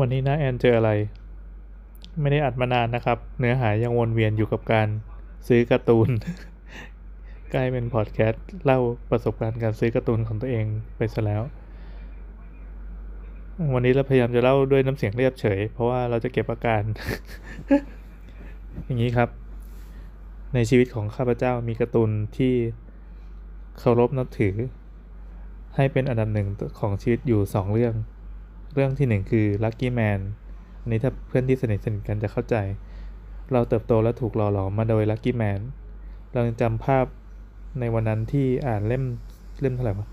วันนี้นะแอนเจออะไร ไม่ได้อัดมานานนะครับ เนื้อหายังวนเวียนอยู่กับการซื้อการ์ตูน กลายเป็นพอดแคสต์เล่าประสบการณ์การซื้อการ์ตูนของตัวเองไปซะแล้ว วันนี้เราพยายามจะเล่าด้วยน้ำเสียงเรียบเฉย เพราะว่าเราจะเก็บอาการ อย่างนี้ครับ ในชีวิตของข้าพเจ้ามีการ์ตูนที่เคารพนับถือ ให้เป็นอันดับหนึ่งของชีวิตอยู่สองเรื่อง เรื่องที่หนึ่งคือ Lucky Man อันนี้ถ้าเพื่อนที่สนิทสนิทกันจะเข้าใจ เราเติบโตและถูกหล่อหลอมมาโดย Lucky Man เรายังจำภาพในวันนั้นที่อ่านเล่มเล่มเท่าไหร่วะ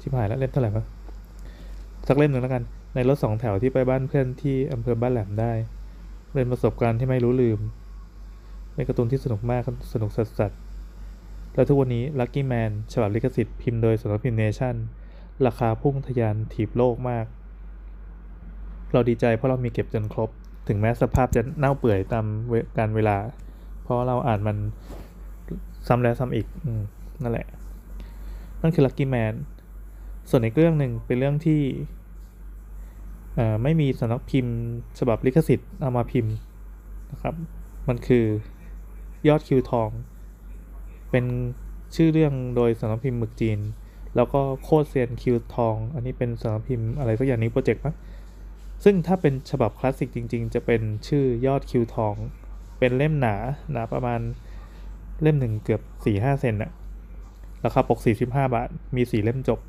ชิบหายแล้วเล่มเท่าไหร่วะสักเล่มหนึ่งแล้วกัน ในรถสองแถวที่ไปบ้านเพื่อนที่อำเภอบ้านแหลมได้ เป็นประสบการณ์ที่ไม่รู้ลืม เป็นการ์ตูนที่สนุกมากสนุกสัสๆแล้วทุกวันนี้ Lucky Man ฉบับลิขสิทธิ์พิมพ์โดยสำนักพิมพ์เนชั่น ราคาพุ่งทะยานถีบโลกมาก เราดีใจเพราะเรามีเก็บจนครบ ถึงแม้สภาพจะเน่าเปื่อยตามการเวลา เพราะเราอ่านมันซ้ำแล้วซ้ำอีกอนั่นแหละ นั่นคือ Lucky Man ส่วนอีกเรื่องหนึ่งเป็นเรื่องที่ไม่มีสำนักพิมพ์ ฉบับลิขสิทธิ์เอามาพิมพ์นะครับ มันคือยอดคิวทอง เป็นชื่อเรื่องโดยสำนักพิมพ์หมึกจีน แล้วก็โคตรเซียนคิวทอง อันนี้เป็นสำนักพิมพ์อะไรสักอย่างนี้โปรเจกต์มั้ง ซึ่งถ้าเป็นฉบับคลาสสิกจริง ๆ จะเป็นชื่อยอดคิวทอง เป็นเล่มหนาหนาประมาณเล่มหนึ่งเกือบสี่ห้าเซนอะราคาปกสี่สิบห้าบาท มีสี่เล่มจบ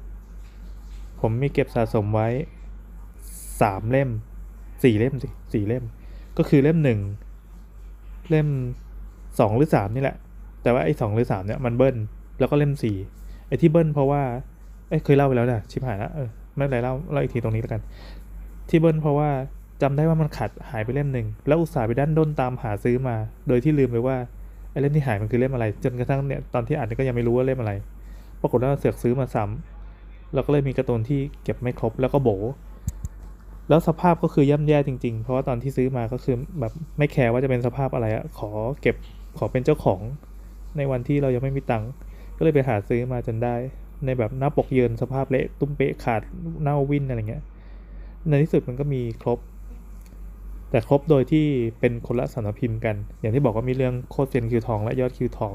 ผมมีเก็บสะสมไว้สามเล่มสี่เล่มสิสี่เล่ม ก็คือเล่มหนึ่งเล่มสองหรือสามนี่แหละ แต่ว่าไอ้สองหรือสามเนี่ยมันเบิ้ล แล้วก็เล่มสี่ไอ้ที่เบิ้ลเพราะว่า เอ้ยเคยเล่าไปแล้วนะชิบหายแล้วเออไม่เป็นไรเล่าเล่าอีกทีตรงนี้แล้วกัน ที่เบิ้ลเพราะว่าจำได้ว่ามันขาดหายไปเล่มหนึ่งแล้วอุตส่าห์ไปด้านด้นตามหาซื้อมา โดยที่ลืมไปว่าไอ้เล่มที่หายมันคือเล่มอะไร จนกระทั่งเนี่ยตอนที่อ่านก็ยังไม่รู้ว่าเล่มอะไร ปรากฏว่าเสือกซื้อมาซ้ำเราก็เลยมีการ์ตูนที่เก็บไม่ครบแล้วก็โบ แล้วสภาพก็คือย่ำแย่จริง ๆ เพราะว่าตอนที่ซื้อมาก็คือแบบไม่แคร์ว่าจะเป็นสภาพอะไรอะขอเก็บขอเป็นเจ้าของในวันที่เรายังไม่มีตังค์ก็เลยไปหาซื้อมาจนได้ ในแบบหน้าปกเยินสภาพเละตุ้มเปะขาดเน่าวินอะไรเงี้ย ในที่สุดมันก็มีครบ แต่ครบโดยที่เป็นคนละสำนักพิมพ์กัน อย่างที่บอกว่ามีเรื่องโคตรเซียนคิวทองและยอดคิวทอง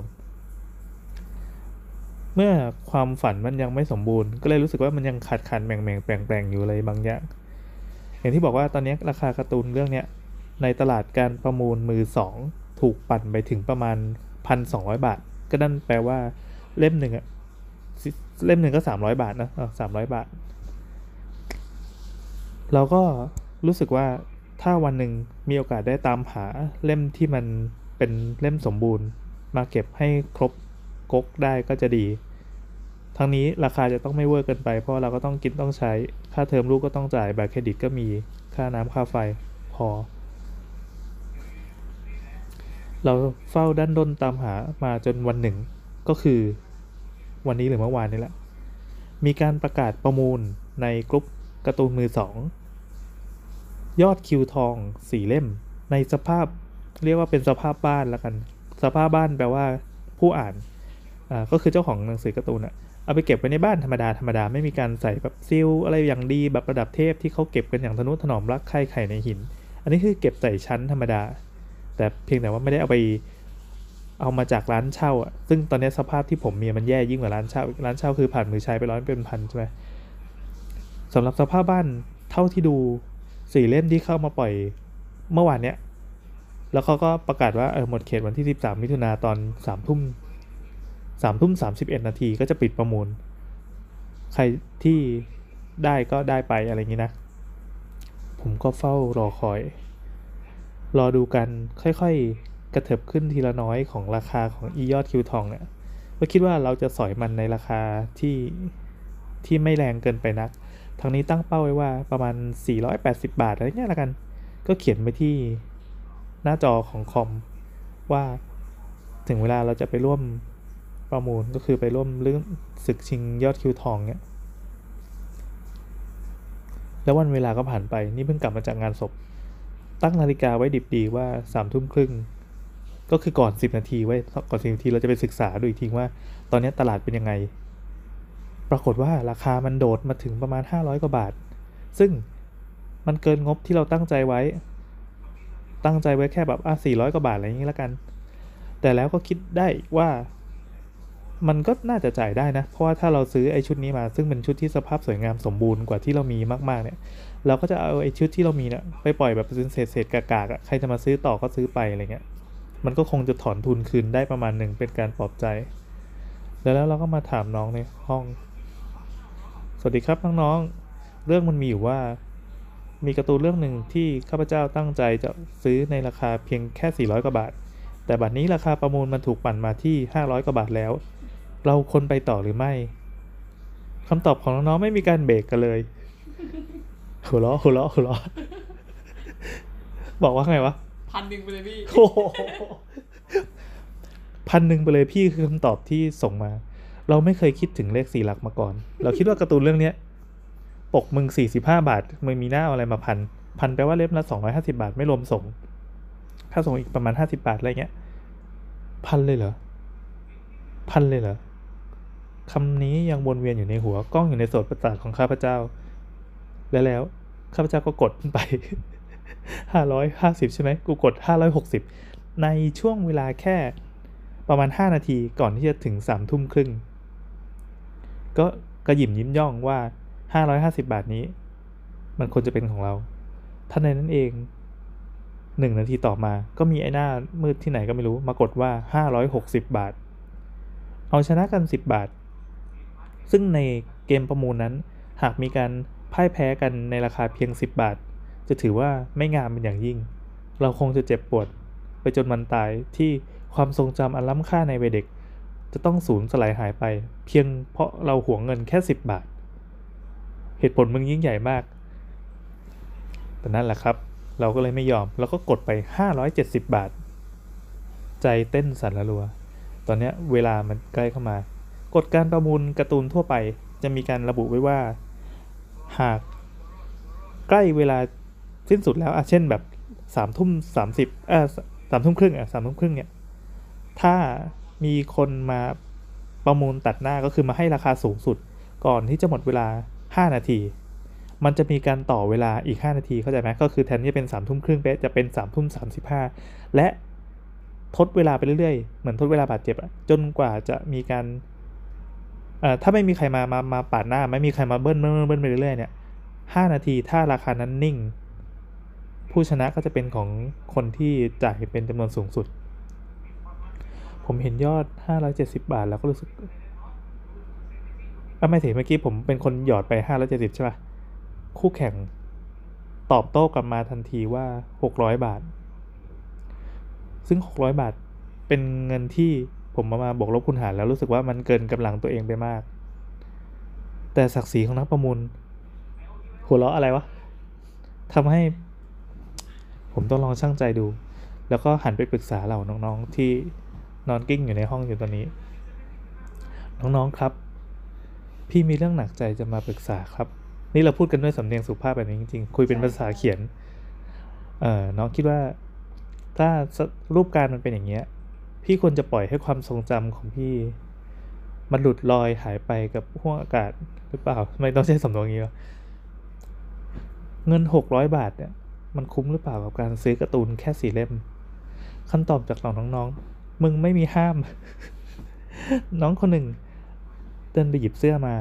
เมื่อความฝันมันยังไม่สมบูรณ์ ก็เลยรู้สึกว่ามันยังขาดขาดแบ่งแบ่งแปลงแปลงอยู่อะไรบางอย่างอย่างที่บอกว่าตอนนี้ราคาการ์ตูนเรื่องเนี้ยในตลาดการประมูลมือสองถูกปั่นไปถึงประมาณพันสองร้อยบาท ก็นั่นแปลว่าเล่มหนึ่งอะเล่มหนึ่งก็สามร้อยบาทนะสามร้อยบาท เราก็รู้สึกว่าถ้าวันหนึ่งมีโอกาสได้ตามหาเล่มที่มันเป็นเล่มสมบูรณ์ มาเก็บให้ครบก๊กได้ก็จะดี ทั้งนี้ราคาจะต้องไม่เวอร์เกินไป เพราะเราก็ต้องกินต้องใช้ค่าเทอมลูกก็ต้องจ่ายบัตรเครดิตก็มีค่าน้ำค่าไฟพอ เราเฝ้าด้านด้นตามหามาจนวันหนึ่งก็คือวันนี้หรือเมื่อวานนี่แหละ มีการประกาศประมูลในกลุ่มการ์ตูนมือสอง ยอดคิวทองสี่เล่ม ในสภาพเรียกว่าเป็นสภาพบ้านแล้วกัน สภาพบ้านแปลว่าผู้อ่านอ่าก็คือเจ้าของหนังสือการ์ตูนอะเอาไปเก็บไว้ในบ้านธรรมดาธรรมดาไม่มีการใส่แบบซิลอะไรอย่างดีแบบระดับเทพที่เขาเก็บกันอย่างทนุถนอมรักใคร่ไข่ในหิน อันนี้คือเก็บใส่ชั้นธรรมดา แต่เพียงแต่ว่าไม่ได้เอาไปเอามาจากร้านเช่าอะ ซึ่งตอนนี้สภาพที่ผมมีมันแย่ยิ่งกว่าร้านเช่า ร้านเช่าคือผ่านมือใช้ไปร้อยเป็นพันใช่ไหมสำหรับสภาพบ้านเท่าที่ดู สี่เล่มที่เข้ามาปล่อยเมื่อวานเนี้ย แล้วเขาก็ประกาศว่าเออหมดเขตวันที่ 13 มิถุนาตอนสามทุ่มสามทุ่มสามสิบเอ็ดนาทีก็จะปิดประมูล ใครที่ได้ก็ได้ไปอะไรอย่างนี้นะ ผมก็เฝ้ารอคอย รอดูกันค่อยๆ กระเถิบขึ้นทีละน้อยของราคาของอียอดคิวทองเนี่ยก็คิดว่าเราจะสอยมันในราคาที่ที่ไม่แรงเกินไปนัก ทางนี้ตั้งเป้าไว้ว่าประมาณ 480 บาทอะไรเงี้ยละกัน ก็เขียนไปที่หน้าจอของคอมว่าถึงเวลาเราจะไปร่วมประมูลก็คือไปร่วมเรื่องศึกชิงยอดคิวทองเนี่ยแล้ววันเวลาก็ผ่านไปนี่เพิ่งกลับมาจากงานศพ ตั้งนาฬิกาไว้ดิบดีว่าสามทุ่มครึ่งก็คือก่อนสิบนาทีไว้ก่อนสิบนาทีเราจะไปศึกษาดูอีกทีว่า ตอนนี้ตลาดเป็นยังไง ปรากฏว่าราคามันโดดมาถึงประมาณ 500 กว่าบาท ซึ่งมันเกินงบที่เราตั้งใจไว้ ตั้งใจไว้แค่แบบอะสี่ร้อยกว่าบาทอะไรอย่างนี้แล้วกัน แต่แล้วก็คิดได้ว่ามันก็น่าจะจ่ายได้นะ เพราะว่าถ้าเราซื้อไอ้ชุดนี้มา ซึ่งเป็นชุดที่สภาพสวยงามสมบูรณ์กว่าที่เรามีมากๆเนี่ย เราก็จะเอาไอ้ชุดที่เรามีเนี่ยไปปล่อยแบบเป็นเศษเศษๆกากๆอะ ใครจะมาซื้อต่อก็ซื้อไปอะไรเงี้ย มันก็คงจะถอนทุนคืนได้ประมาณหนึ่งเป็นการปลอบใจ แล้วแล้วเราก็มาถามน้องในห้อง สวัสดีครับน้องๆ เรื่องมันมีอยู่ว่า มีการ์ตูนเรื่องหนึ่งที่ข้าพเจ้าตั้งใจจะซื้อในราคาเพียงแค่ 400 กว่าบาท แต่บัดนี้ราคาประมูลมันถูกปั่นมาที่ 500 กว่าบาทแล้ว เราควรไปต่อหรือไม่คำตอบของน้องๆ ไม่มีการเบรกกันเลย หัวเราะหัวเราะหัวเราะบอกว่าไงวะ พันหนึ่งไปเลยพี่โอ้โหพันหนึ่งไปเลยพี่คือคำตอบที่ส่งมา เราไม่เคยคิดถึงเลขสี่หลักมาก่อน เราคิดว่าการ์ตูนเรื่องเนี้ยปกมึงสี่สิบห้าบาท มึงมีหน้าเอาอะไรมาพัน พันแปลว่าเล่มละสองร้อยห้าสิบาทไม่รวมส่งค่าส่งอีกประมาณห้าสิบาทอะไรเงี้ย พันเลยเหรอ พันเลยเหรอคำนี้ยังวนเวียนอยู่ในหัวกล้องอยู่ในโสดประสาทของข้าพเจ้า และแล้วข้าพเจ้าก็กดไปห้าร้อยห้าสิบใช่ไหมกูกดห้าร้อยหกสิบในช่วงเวลาแค่ประมาณห้านาทีก่อนที่จะถึงสามทุ่มครึ่ง ก็กระหยิมยิ้มย่องว่าห้าร้อยห้าสิบาทนี้ มันควรจะเป็นของเราท่านในนั้นเองหนึ่งนาทีต่อมาก็มีไอ้หน้ามืดที่ไหนก็ไม่รู้มากดว่าห้าร้อยหกสิบาท เอาชนะกันสิบบาท ซึ่งในเกมประมูลนั้น หากมีการพ่ายแพ้กันในราคาเพียง 10 บาท จะถือว่าไม่งามเป็นอย่างยิ่ง เราคงจะเจ็บปวดไปจนวันตายที่ความทรงจำอันล้ำค่าในวัยเด็ก จะต้องสูญสลายหายไป เพียงเพราะเราหวงเงินแค่ 10 บาท เหตุผลมึงยิ่งใหญ่มาก แต่นั่นแหละครับ เราก็เลยไม่ยอมเราก็กดไป 570 บาท ใจเต้นสั่นระรัว ตอนนี้เวลามันใกล้เข้ามากฎการประมูลการ์ตูนทั่วไปจะมีการระบุไว้ว่า หากใกล้เวลาสิ้นสุดแล้วอะเช่นแบบสามทุ่มสามสิบเออสามทุ่มครึ่งอะสามทุ่มครึ่งเนี่ย ถ้า มีคนมาประมูลตัดหน้าก็คือมาให้ราคาสูงสุด ก่อนที่จะหมดเวลาห้านาที มันจะมีการต่อเวลาอีก 5 นาทีเข้าใจไหมก็คือแทนที่จะเป็น3ามทุ่มครึ่งเป๊ะจะเป็น3ามทุ่มสาและทดเวลาไปเรื่อยๆ เหมือนทดเวลาบาดเจ็บอะจนกว่าจะมีการถ้าไม่มีใครมามามาปาดหน้า ไม่มีใครมาเบิ้ลเบิ้ลเบิ้ลไปเรื่อยๆเนี่ยห้านาทีถ้าราคานั้นนิ่ง ผู้ชนะก็จะเป็นของคนที่จ่ายเป็นจำนวนสูงสุด ผมเห็นยอด 570 บาท แล้วก็รู้สึกอะไม่สิเมื่อกี้ผมเป็นคนหยอดไป 570 ใช่ป่ะคู่แข่งตอบโต้กลับมาทันทีว่า 600 บาท ซึ่ง 600 บาทเป็นเงินที่ผมมามาบวกลบคูณหารแล้วรู้สึกว่ามันเกินกำลังตัวเองไปมาก แต่ศักดิ์ศรีของนักประมูล หัวเราะอะไรวะทำให้ ผมต้องลองช่างใจดู แล้วก็หันไปปรึกษาเหล่าน้องๆที่ นอนกิ้งอยู่ในห้องอยู่ตอนนี้ น้องๆครับ พี่มีเรื่องหนักใจจะมาปรึกษาครับ นี่เราพูดกันด้วยสำเนียงสุภาพแบบนี้จริงๆ คุยเป็นภาษาเขียน เอ่อน้องคิดว่า ถ้ารูปการมันเป็นอย่างเงี้ย พี่ควรจะปล่อยให้ความทรงจำของพี่ มันหลุดลอยหายไปกับห้วงอากาศหรือเปล่าทำไมต้องใช้สำนวนนี้วะเงินหกร้อยบาทเนี่ยมันคุ้มหรือเปล่ากับการซื้อการ์ตูนแค่สี่เล่มคำตอบจากเหล่าน้องๆ มึงไม่มีห้าม น้องคนหนึ่ง เดินไปหยิบเสื้อมา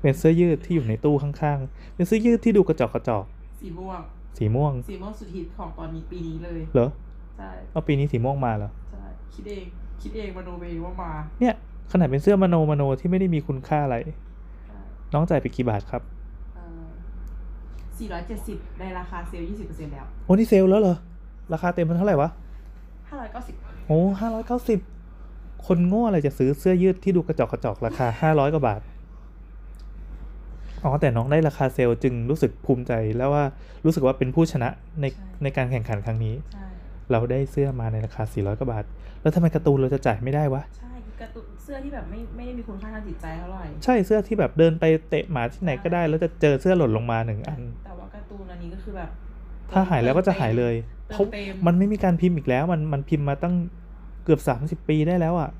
เป็นเสื้อยืดที่อยู่ในตู้ข้างๆ เป็นเสื้อยืดที่ดูกระจอกกระจอก สีม่วง สีม่วง สีม่วงสุดฮิตของตอนนี้ปีนี้เลย เหรอ ใช่ เอาปีนี้สีม่วงมาเหรอ ใช่ คิดเอง คิดเองมโนไปเองว่ามา เนี่ย ขนาดเป็นเสื้อมโนมโนที่ไม่ได้มีคุณค่าอะไรใช่น้องจ่ายไปกี่บาทครับเอ่อ470ในราคาเซลล์20%แล้ว โอ้นี่เซลล์แล้วเหรอ ราคาเต็มมันเท่าไหร่วะ 590โอ้ห้าร้อยเก้าสิบคนโง่อะไรจะซื้อเสื้อยืดที่ดูกระจอกกระจอกราคาห้าร้อยกว่าบาท อ๋อ แต่น้องได้ราคาเซลล์จึงรู้สึกภูมิใจแล้วว่ารู้สึกว่าเป็นผู้ชนะในใช่ในการแข่งขันครั้งนี้ใช่เราได้เสื้อมาในราคา 400กว่าบาท แล้วทำไมการ์ตูนเราจะจ่ายไม่ได้วะ ใช่การ์ตูนเสื้อที่แบบไม่ไม่ได้มีคุณค่าทางจิตใจเท่าไหร่ ใช่เสื้อที่แบบเดินไปเตะหมาที่ไหนก็ได้ แล้วจะเจอเสื้อหล่นลงมาหนึ่งอัน แต่ว่าการ์ตูนอันนี้ก็คือแบบ ถ้าหายแล้วก็จะหายเลยเติเพราะมเต็มมันไม่มีการพิมพ์อีกแล้ว มันมันพิมพ์มาตั้งเกือบ30ปีได้แล้วอะ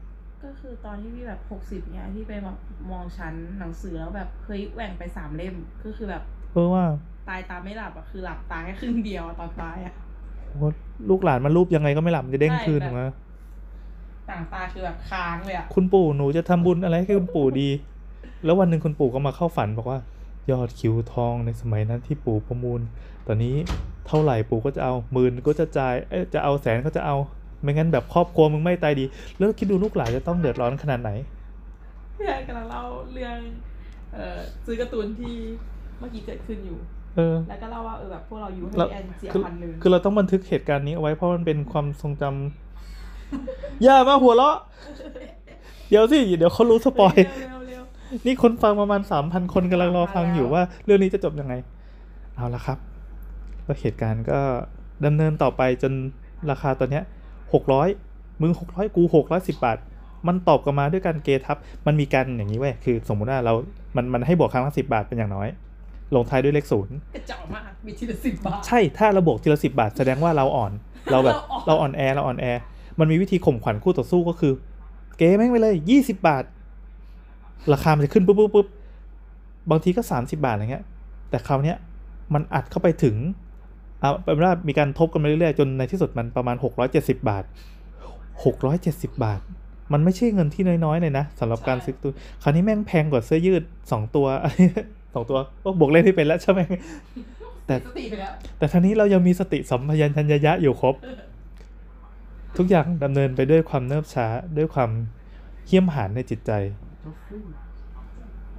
ก็คือตอนที่พี่แบบหกสิบเนี่ยที่ไปแบบมองชั้นหนังสือแล้วแบบเฮ้ยแหว่งไปสามเล่มก็คือแบบเออว่า ตายตามไม่หลับอะคือหลับตาแค่ครึ่งเดียวอะตอนตายอะโอ้ลูกหลานมารูปยังไงก็ไม่หลับมันจะเด้งใช่คืนแบบถูกไหมต่างตาคือแบบค้างเลยอะคุณปู่หนูจะทำบุญอะไรให้คุณปู่ดี แล้ววันหนึ่งคุณปู่ก็มาเข้าฝันบอกว่า ยอดคิวทองในสมัยนั้นที่ปู่ประมูล ตอนนี้ เท่าไหร่ปู่ก็จะเอาหมื่นก็จะจ่ายเอ๊ะจะเอาแสนก็จะเอา ไม่งั้นแบบครอบครัวมึงไม่ตายดี แล้วคิดดูลูกหลานจะต้องเดือดร้อนขนาดไหนเพื่อนกำลังเล่าเรื่องเอ่อซื้อการ์ตูนที่เมื่อกี้เกิดขึ้นอยู่เออแล้วก็เล่าว่าเออแบบพวกเราอยู่ให้เราแอนเสียคือพันหนึ่งคือเราต้องบันทึกเหตุการณ์นี้เอาไว้เพราะมันเป็นความทรงจำอย่ามาหัวเราะ เดี๋ยวสิ เดี๋ยวเขารู้สปอยเร็วเร็วเร็วนี่คนฟังประมาณสามพันคนกำลังรอฟังอยู่ว่า เรื่องนี้จะจบยังไง เอาละครับ แล้วเหตุการณ์ก็ดำเนินต่อไปจนราคาตอนเนี้ยหกร้อยมึงหกร้อยกูหกร้อยสิบบาท มันตอบกลับมาด้วยการเกทับ มันมีการอย่างนี้เว้ย คือสมมุติว่าเรา มัน มันให้บวกครั้งละสิบาทเป็นอย่างน้อย ลงท้ายด้วยเลขศูนย์กระจอกมาก มีทีละสิบบาท ใช่ ถ้าเราบวกทีละสิบาทแสดงว่าเราอ่อน เราแบบ เราเราอ่อนอ่อนแอ เราอ่อนแอ มันมีวิธีข่มขวัญคู่ต่อสู้ก็คือ เก๋แม่งไปเลยยี่สิบาท ราคามันจะขึ้นปุ๊บปุ๊บปุ๊บบางทีก็สามสิบาทอะไรเงี้ย แต่คราวเนี้ย มันอัดเข้าไปถึง เอาเป็นว่ามีการทบกันมาเรื่อยๆ จนในที่สุดมันประมาณหกร้อยเจ็ดสิบาทหกร้อยเจ็ดสิบาท มันไม่ใช่เงินที่น้อยๆเลยนะสำหรับการซื้อตัวคราวนี้แม่งแพงกว่าเสื้อยืดสองตัวสองตัวก็บวกเลขไม่เป็นแล้วใช่ไหมแต่สติไปแล้วแต่ทั้งนี้เรายังมีสติสัมปชัญญะอยู่ครบ ทุกอย่างดำเนินไปด้วยความเนิบช้าด้วยความเหี้ยมหานในจิตใจ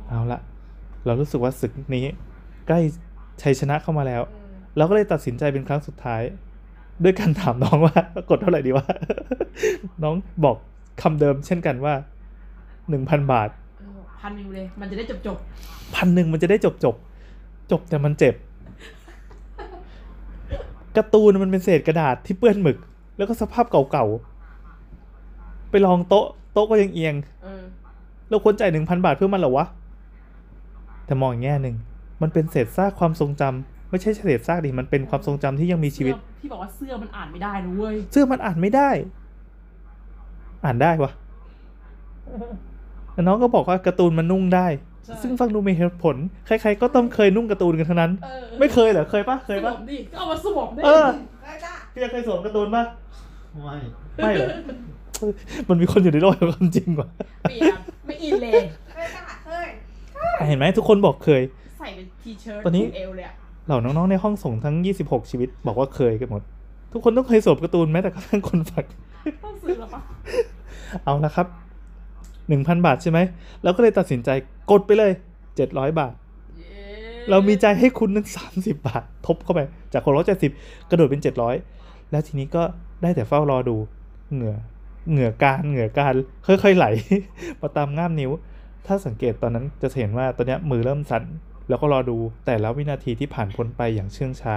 เอาละเรารู้สึกว่าศึกนี้ ใกล้ชัยชนะเข้ามาแล้ว เราก็เลยตัดสินใจเป็นครั้งสุดท้าย ด้วยการถามน้องว่ากดเท่าไหร่ดีวะน้องบอกคำเดิมเช่นกันว่าหนึ่งพันบาทพันหนึ่งเลย มันจะได้จบจบพันหนึ่งมันจะได้จบจบจบแต่มันเจ็บการ์ตูนมันเป็นเศษกระดาษที่เปื้อนหมึก แล้วก็สภาพเก่าๆ ไปลองโต๊ะ โต๊ะก็ยังเอียงๆเออเราควรจ่ายหนึ่งพันบาทเพื่อมันเหรอวะ แต่มองอีกแง่หนึ่ง มันเป็นเศษซากความทรงจำ ไม่ใช่เศษซากดิมันเป็นความทรงจำที่ยังมีชีวิตเสื้อที่บอกว่าเสื้อมันอ่านไม่ได้นะเว้ยเสื้อมันอ่านไม่ได้ อ่านได้วะแล้วน้องก็บอกว่าการ์ตูนมันนุ่งได้ใช่ซึ่งฟังดูมีเหตุผล ใครๆก็ต้องเคยนุ่งการ์ตูนกันทั้งนั้นเออไม่เคยเหรอ เคยปะเคยสวปะมดิก็เอามาสวมได้เออได้จ้ะพี่เคยสวมการ์ตูนปะไม่ไม่เหรอมันมีคนอยู่ในโลกแห่งความจริงว่ะเปลี่ยนไม่อินเลยเคยจ้ะเคยเห็นไหมทุกคนบอกเคย ใส่เป็นทีเชิ้ตตอนนี้ผูกเอวเลยอะ เหล่าน้องๆในห้องส่งทั้ง 26 ชีวิต บอกว่าเคยกันหมด ทุกคนต้องเคยสวมการ์ตูนแม้แต่กระทั่งคนฝักต้องซื้อแล้วปะเอาละครับ 1,000 บาทใช่ไหมแล้วก็เลยตัดสินใจกดไปเลย 700 บาทเย้เรามีใจให้คุณนั้น30 บาท ทบเข้าไป จากคนร้อยเจ็ดสิบกระโดดเป็น 700 แล้วทีนี้ก็ได้แต่เฝ้ารอดูเหงื่อเหงื่อการเหงื่อการค่อยๆไหลมาตามง่ามนิ้ว ถ้าสังเกตตอนนั้นจะเห็นว่าตอนเนี้ยมือเริ่มสั่น แล้วก็รอดูแต่ละวินาทีที่ผ่านพ้นไปอย่างเชื่องช้า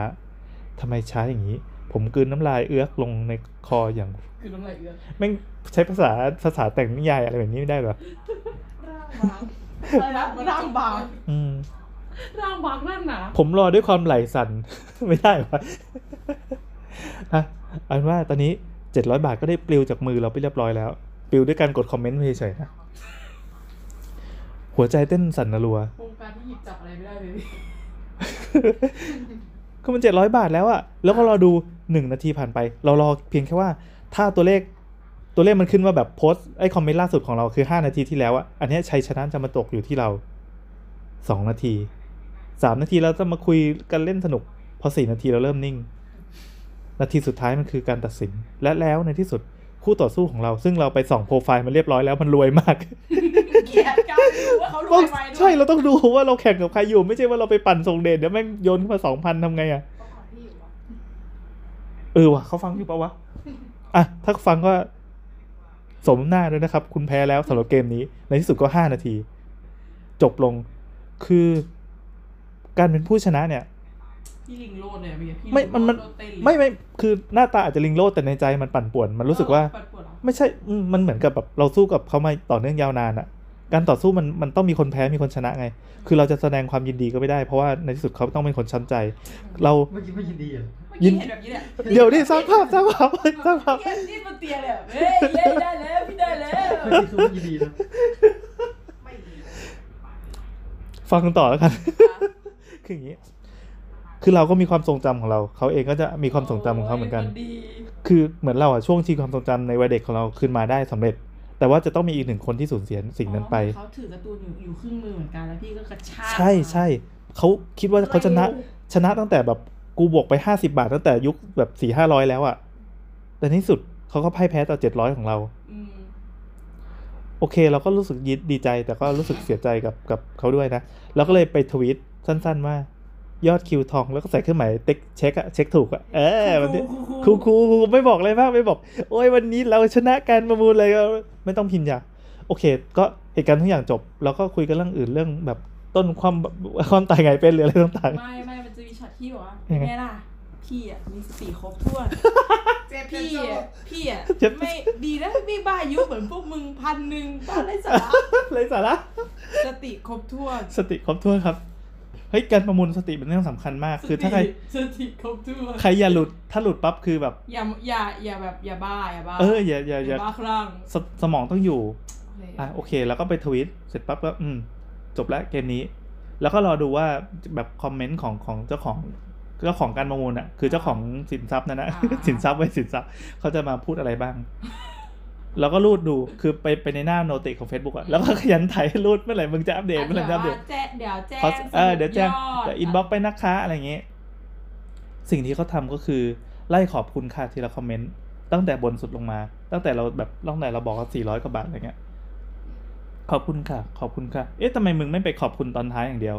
ทำไมช้าอย่างนี้ ผมกลืนน้ำลายเอื้อกลงในคออย่างคือน้ำลายเอื้อแม่งใช้ภาษาภาษาแต่งนิยายอะไรแบบนี้ไม่ได้เหรอร่างบางอะไรนะร่างบางอืมร่างบางนั่นหนาผมรอด้วยความไหลสั่นไม่ได้วะอะเอาเป็นว่าตอนนี้เจ็ดร้อยบาทก็ได้ปลิวจากมือเราไปเรียบร้อยแล้วปลิวด้วยการกดคอมเมนต์เฉยๆนะ หัวใจเต้นสั่นระรัววงการที่หยิบจับอะไรไม่ได้เลยก็มันเจ็ดร้อยบาทแล้วอะแล้วก็รอดูหนึ่งนาทีผ่านไป เรารอเพียงแค่ว่า ถ้าตัวเลขตัวเลขมันขึ้นว่าแบบโพสต์ไอ้คอมเมนต์ล่าสุดของเราคือห้านาทีที่แล้วอะอันเนี้ยชัยชนะจะมาตกอยู่ที่เราสองนาทีสามนาทีเราจะมาคุยกันเล่นสนุก พอสี่นาทีเราเริ่มนิ่ง นาทีสุดท้ายมันคือการตัดสินและแล้วในที่สุดคู่ต่อสู้ของเรา ซึ่งเราไปส่องโปรไฟล์มันเรียบร้อยแล้วมันรวยมาก เกลียดการรู้ว่าเขารต้วองยไวด้วยใช่เราต้องดูว่าเราแข่งกับใครอยู่ ไม่ใช่ว่าเราไปปั่นส่งเดชเดี๋ยวแม่งโยนขึ้นมาสองพันทำไงอะเขาขอพี่อยู่วะเออวะเขาฟังอยู่ปะวะอะถ้าฟังก็สมหน้าด้วยนะครับ คุณแพ้แล้วสำหรับเกมนี้ ในที่สุดก็ห้านาที จบลงคือการเป็นผู้ชนะเนี่ยพี่ลิงโลดเนี่ยพี่พี่ไม่มันมันลิงโลดเต้เลยไม่ไม่คือหน้าตาอาจจะลิงโลดแต่ในใจมันปั่นป่วน มันรู้สึกว่าเออเปิดปวดเหรอไม่ใช่อืมมันเหมือนกับแบบเราสู้กับเขามาต่อเนื่องยาวนานอะ การต่อสู้มันมันต้องมีคนแพ้มีคนชนะไง คือเราจะแสดงความยินดีก็ไม่ได้เพราะว่าในที่สุดเขาต้องเป็นคนช้ำใจ เราเมื่อกี้ไม่ยินดีเหรอเมื่อยิกี้นเห็นแบบนี้แหละเดี๋ยวนี่สร้างภาพสร้างภาพสร้างภาพเฮ้ยนี่มันเตียเลยอะเฮ้ยเย้ได้แล้วพี่ได้แล้วเมื่อกี้คือไม่ยินดีนะไม่ดีฟังต่อแล้วกันคืออย่างนี้ คือเราก็มีความทรงจำของเรา เขาเองก็จะมีความทรงจำของเขาเหมือนกันโยดีคือเหมือนเราอะช่วงชีความทรงจำในวัยเด็กของเราคืนมาได้สำเร็จ แต่ว่าจะต้องมีอีกหนึ่งคนที่สูญเสียสิ่งนั้นไปอ๋อเขาถือการ์ตูนอยู่อยู่ครึ่งมือเหมือนกันแล้วพี่ก็กระชากใช่ใช่เขาคิดว่าเขาชนะเร็วชนะตั้งแต่แบบกูบวกไปห้าสิบาทตั้งแต่ยุคแบบสี่ห้าร้อยแล้วอะแต่ในที่สุดเขาก็พ่ายแพ้ต่อเจ็ดร้อยของเราอืมโอเค เราก็รู้สึกยินดีใจ แต่ก็รู้สึกเสียใจกับกับเขาด้วยนะเราก็เลยไปทวีตสั้น ๆ ว่า ยอดคิวทองแล้วก็ใส่เครื่องหมายเต็กเช็คอะเช็คถูกอะเออวันนี้ครูครูครูไม่บอกอะไรมากไม่บอก โอ้ยวันนี้เราชนะการประมูลเลยก็ไม่ต้องพิมพ์ยาโอเค ก็เหตุการณ์ทุกอย่างจบ แล้วก็คุยกันเรื่องอื่นเรื่องแบบต้นความความตายไงเป็นหรืออะไรต่างไม่ไม่มันจะมีช็อตที่บอกว่ายังไงไงล่ะพี่อะมีสติครบถ้วนเจ็บพี่พี่อะพี่อะเจ็บไม่ดีนะพี่บ้าอายุเหมือนพวกมึงพันหนึ่งบ้าไรสาระๆเลยสาระสติครบถ้วน สติครบถ้วนครับ เฮ้ยการประมูลสติเป็นเรื่องสำคัญมาก คือถ้าใครสติครบถ้วนใครอย่าหลุดถ้าหลุดปั๊บคือแบบ อย่าอย่าอย่าแบบอย่าบ้าอย่าบ้าเอออย่าอย่าอย่าบ้าคลั่งสสมองต้องอยู่โอเคอะโอเค แล้วก็ไป bid เสร็จปั๊บก็อืมจบแล้วเกมนี้ แล้วก็รอดูว่าแบบคอมเมนต์ของของเจ้าของเจ้าของการประมูลอะ คือเจ้าของสินทรัพย์นั่นนะสินทรัพย์ไว้สินทรัพย์เขาจะมาพูดอะไรบ้าง แล้วก็รูดดูคือไปไปในหน้า noti ของ Facebook อะแล้วก็ขยันไถรูดเมื่อไหร่มึงจะอัปเดตเมื่อไหร่จะอัปเดตแจ้งเดี๋ยวแจ้งเขาเออเดี๋ยวแจ้งสรุปเดี๋ยว inbox ไปนะคะอะไรอย่างเงี้ยสิ่งที่เขาทำก็คือไล่ขอบคุณค่ะทีละคอมเมนต์ตั้งแต่บนสุดลงมา ตั้งแต่เราแบบตั้งแต่เราบอกว่าสี่ร้อยกว่าบาทอะไรเงี้ยขอบคุณค่ะ ขอบคุณค่ะ เอ๊ะทำไมมึงไม่ไปขอบคุณตอนท้ายอย่างเดียว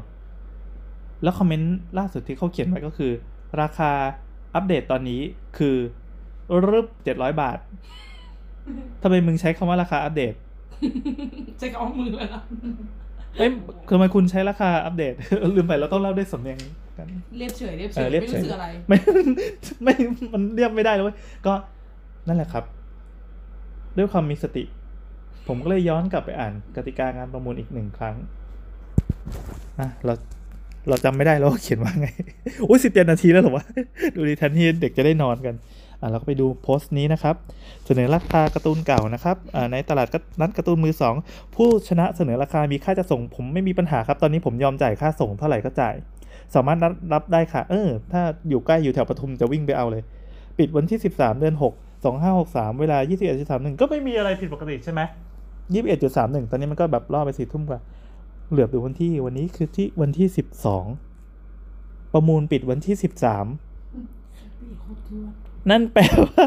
แล้วคอมเมนต์ล่าสุดที่เขาเขียนไว้ก็คือ ราคาอัปเดตตอนนี้คือรึบเจ็ดร้อยบาท ทำไมมึงใช้คำว่าราคาอัปเดตจะเอามือแล้วนะเอ้ยทำไมคุณใช้ราคาอัปเดต ลืมไปเราต้องเล่าด้วยสำเนียงกัน เรียบเฉยเรียบเฉเอยอเรีไม่ยบเฉย รู้สึกอะไร ไม่ไม่มันเรียกไม่ได้เลยเว้ยก็นั่นแหละครับ ด้วยความมีสติ ผมก็เลยย้อนกลับไปอ่านกติกางานประมูลอีกหนึ่งครั้งอะเราเราจำไม่ได้แล้วว่าเขียนว่าไง อุ้ยสิบเจ็ดนาทีแล้วเหรอวะ ดูดีแทนที่เด็กจะได้นอนกันอะ เราก็ไปดูโพสต์นี้นะครับ เสนอราคาการ์ตูนเก่านะครับในตลาดนัดการ์ตูนมือสองผู้ชนะเสนอราคามีค่าจะส่งผมไม่มีปัญหาครับ ตอนนี้ผมยอมจ่ายค่าส่งเท่าไหร่ก็จ่าย สามารถรับรับได้ค่ะ เออ ถ้าอยู่ใกล้อยู่แถวปทุมจะวิ่งไปเอาเลย ปิดวันที่ 13 เดือน 6 2563 เวลา 21.31 ก็ไม่มีอะไรผิดปกติใช่ไหม21.31 ตอนนี้มันก็แบบล่อไปสี่ทุ่มกว่า เหลือบดูวันที่วันนี้คือที่วันที่ 12 ประมูลปิดวันที่ 13สติครบถ้ว นนั่นแปลว่า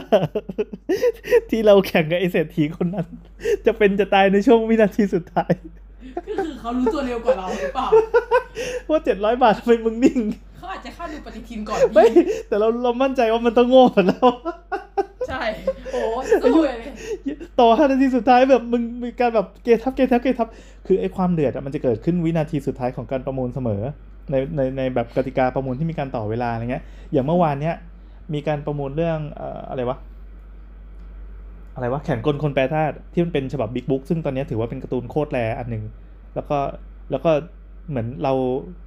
ที่เราแข่งกับไอเศรษฐีคนนั้น จะเป็นจะตายในช่วงวินาทีสุดท้าย ก็คือเขารู้ตัวเร็วกว่าเราหรือเปล่าว่า700บาททำไมมึงนิ่ง เขาอาจจะเข้าดูปฏิทินก่อนไม่พี่แต่เราเรามั่นใจว่ามันต้องโง่กว่าเราใช่โอ้สู้เลยต่อห้านาทีสุดท้ายแบบมึงมีการแบบเกทับเกทับเกทับคือไอ้ความเดือดอะมันจะเกิดขึ้นวินาทีสุดท้ายของการประมูลเสมอ ในในในแบบกติกาประมูลที่มีการต่อเวลาอะไรเงี้ยอย่างเมื่อวานเนี้ย มีการประมูลเรื่องเอ่ออะไรวะอะไรวะแขนกลคนแปรธาตุที่มันเป็นฉบับบิ๊กบุ๊กซึ่งตอนนี้ถือว่าเป็นการ์ตูนโคตรแรอันหนึ่งแล้วก็แล้วก็เหมือนเรา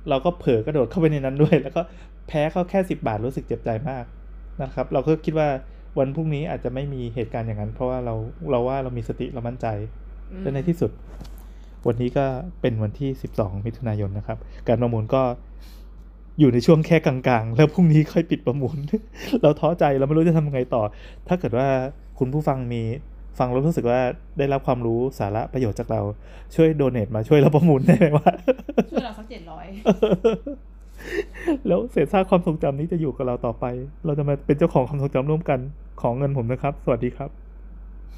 เราก็เผลอกระโดดเข้าไปในนั้นด้วย แล้วก็แพ้เขาแค่สิบบาทรู้สึกเจ็บใจมากนะครับ เราก็คิดว่าวันพรุ่งนี้อาจจะไม่มีเหตุการณ์อย่างนั้น เพราะว่าเราเราว่าเรามีสติเรามั่นใจและในที่สุด วันนี้ก็เป็นวันที่ 12 มิถุนายนนะครับ การประมูลก็ อยู่ในช่วงแค่กลางๆ แล้วพรุ่งนี้ค่อยปิดประมูล เราท้อใจเราไม่รู้จะทำยังไงต่อ ถ้าเกิดว่าคุณผู้ฟังมีฟังแล้วรู้สึกว่าได้รับความรู้สาระประโยชน์จากเราช่วยโดเนทมาช่วยเราประมูลได้ไหมวะช่วยเราสักเจ็ดร้อยแล้วเศษซากความทรงจำนี้จะอยู่กับเราต่อไป เราจะมาเป็นเจ้าของความทรงจำร่วมกันของเงินผมนะครับ สวัสดีครับ